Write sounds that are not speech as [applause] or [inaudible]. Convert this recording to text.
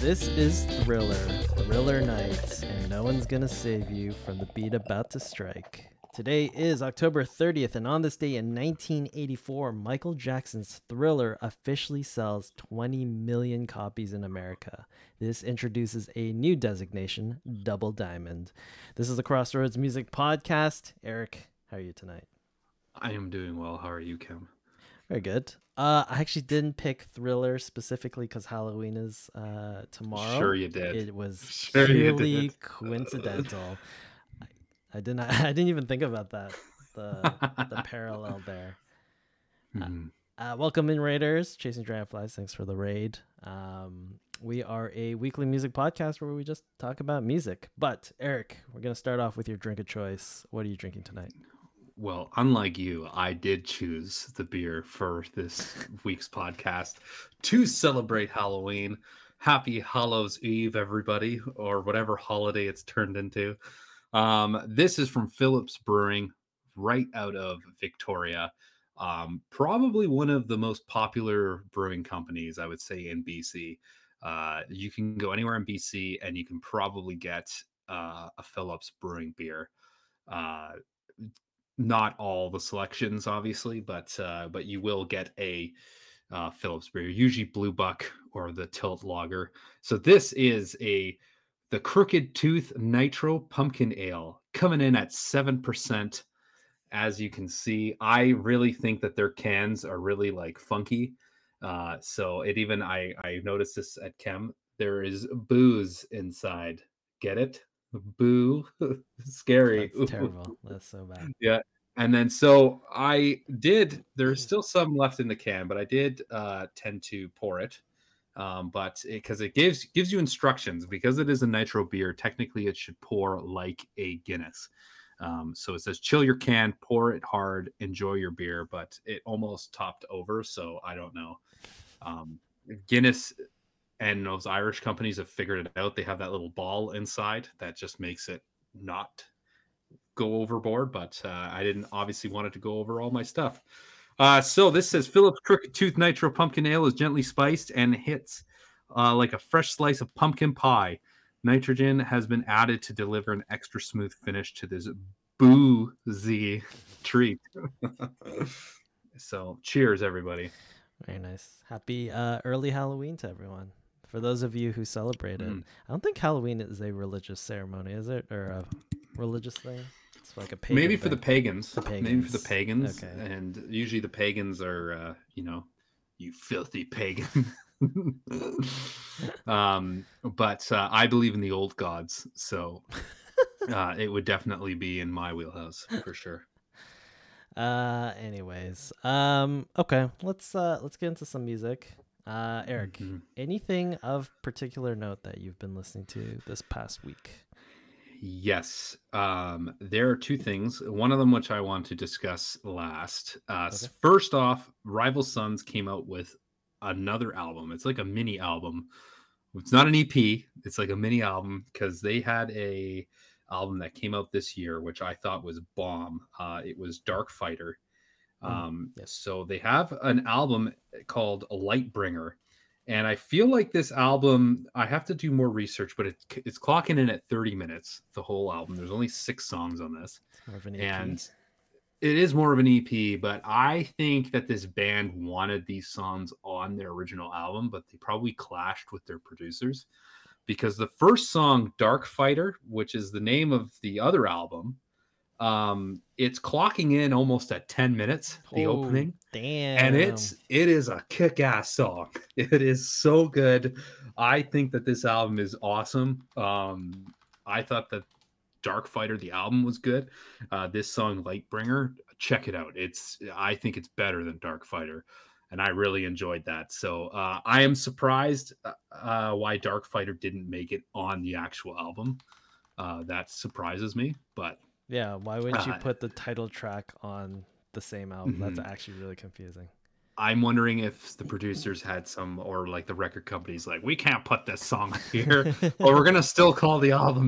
This is Thriller, Thriller Night, and no one's gonna save you from the beat about to strike. Today is October 30th, and on this day in 1984, Michael Jackson's Thriller officially sells 20 million copies in America. This introduces a new designation, Double Diamond. This is the Crossroads Music Podcast. Eric, how are you tonight? I am doing well. How are you, Kim? Very good. Uh, I actually didn't pick Thriller specifically because Halloween is uh, tomorrow. Sure, you did. It was [laughs] Sure purely coincidental. I, I didn't. [laughs] I didn't even think about that. The the [laughs] parallel there. Mhm. Uh, welcome in, Raiders, chasing dragonflies. Thanks for the raid. Um, we are a weekly music podcast where we just talk about music. But Eric, we're gonna start off with your drink of choice. What are you drinking tonight? Well, unlike you, I did choose the beer for this week's podcast to celebrate Halloween. Happy Hallows Eve, everybody, or whatever holiday it's turned into. Um, this is from Phillips Brewing, right out of Victoria. Um, probably one of the most popular brewing companies, I would say, in BC. Uh, you can go anywhere in BC and you can probably get uh, a Phillips Brewing beer. Uh, not all the selections, obviously, but uh, but you will get a uh, Phillips beer, usually Blue Buck or the Tilt Lager. So this is a the Crooked Tooth Nitro Pumpkin Ale coming in at seven percent. As you can see, I really think that their cans are really like funky. Uh, so it even I I noticed this at Kim. There is booze inside. Get it? Boo, [laughs] [laughs] scary. That's [laughs] terrible. That's so bad. Yeah. And then so I did there's still some left in the can, but I did uh tend to pour it. Um, but because it, gives gives you instructions because it is a nitro beer, technically it should pour like a Guinness. Um, so it says chill your can, pour it hard, enjoy your beer, but it almost topped over, so I don't know. Um, Guinness and those Irish companies have figured it out. They have that little ball inside that just makes it not go overboard, but uh, I didn't obviously want it to go over all my stuff. Uh, so this says Phillips Crooked Tooth Nitro Pumpkin Ale is gently spiced and hits uh, like a fresh slice of pumpkin pie. Nitrogen has been added to deliver an extra smooth finish to this boozy treat. [laughs] so cheers, everybody. Very nice. Happy uh, early Halloween to everyone. For those of you who celebrate it, Mm. I don't think Halloween is a religious ceremony, is it, or a religious thing? It's like a pagan maybe for the pagans, The maybe for the pagans. pagans Okay. and usually the pagans are uh you know you filthy pagan [laughs] um but uh, i believe in the old gods so [laughs] uh it would definitely be in my wheelhouse for sure Uh, anyways, um, okay, let's uh, let's get into some music. Uh, Eric, Mhm. anything of particular note that you've been listening to this past week? yes um there are two things. One of them which i want to discuss last. Uh Okay. first off rival sons came out with another album. It's like a mini album. It's not an ep it's like a mini album because they had a album that came out this year which i thought was bomb. Uh it was dark fighter um yes. so they have an album called lightbringer and I feel like this album, I have to do more research, but it's it's clocking in at 30 minutes, the whole album. There's only six songs on this. More of an EP. And it is more of an EP, but I think that this band wanted these songs on their original album, but they probably clashed with their producers because the first song, Dark Fighter, which is the name of the other album, um, it's clocking in almost at 10 minutes, the Oh, opening. Damn, and it's it is a kick-ass song. [laughs] It is so good. I think that this album is awesome. Um i thought that dark fighter the album was good. Uh this song lightbringer check it out. It's i think it's better than dark fighter and i really enjoyed that. So uh i am surprised uh, uh why dark fighter didn't make it on the actual album. Uh that surprises me but yeah. Why wouldn't you put the title track on the same album? That's Mhm. actually really confusing. I'm wondering if the producers had some, or like the record companies, like we can't put this song [laughs] here, but we're gonna still call the album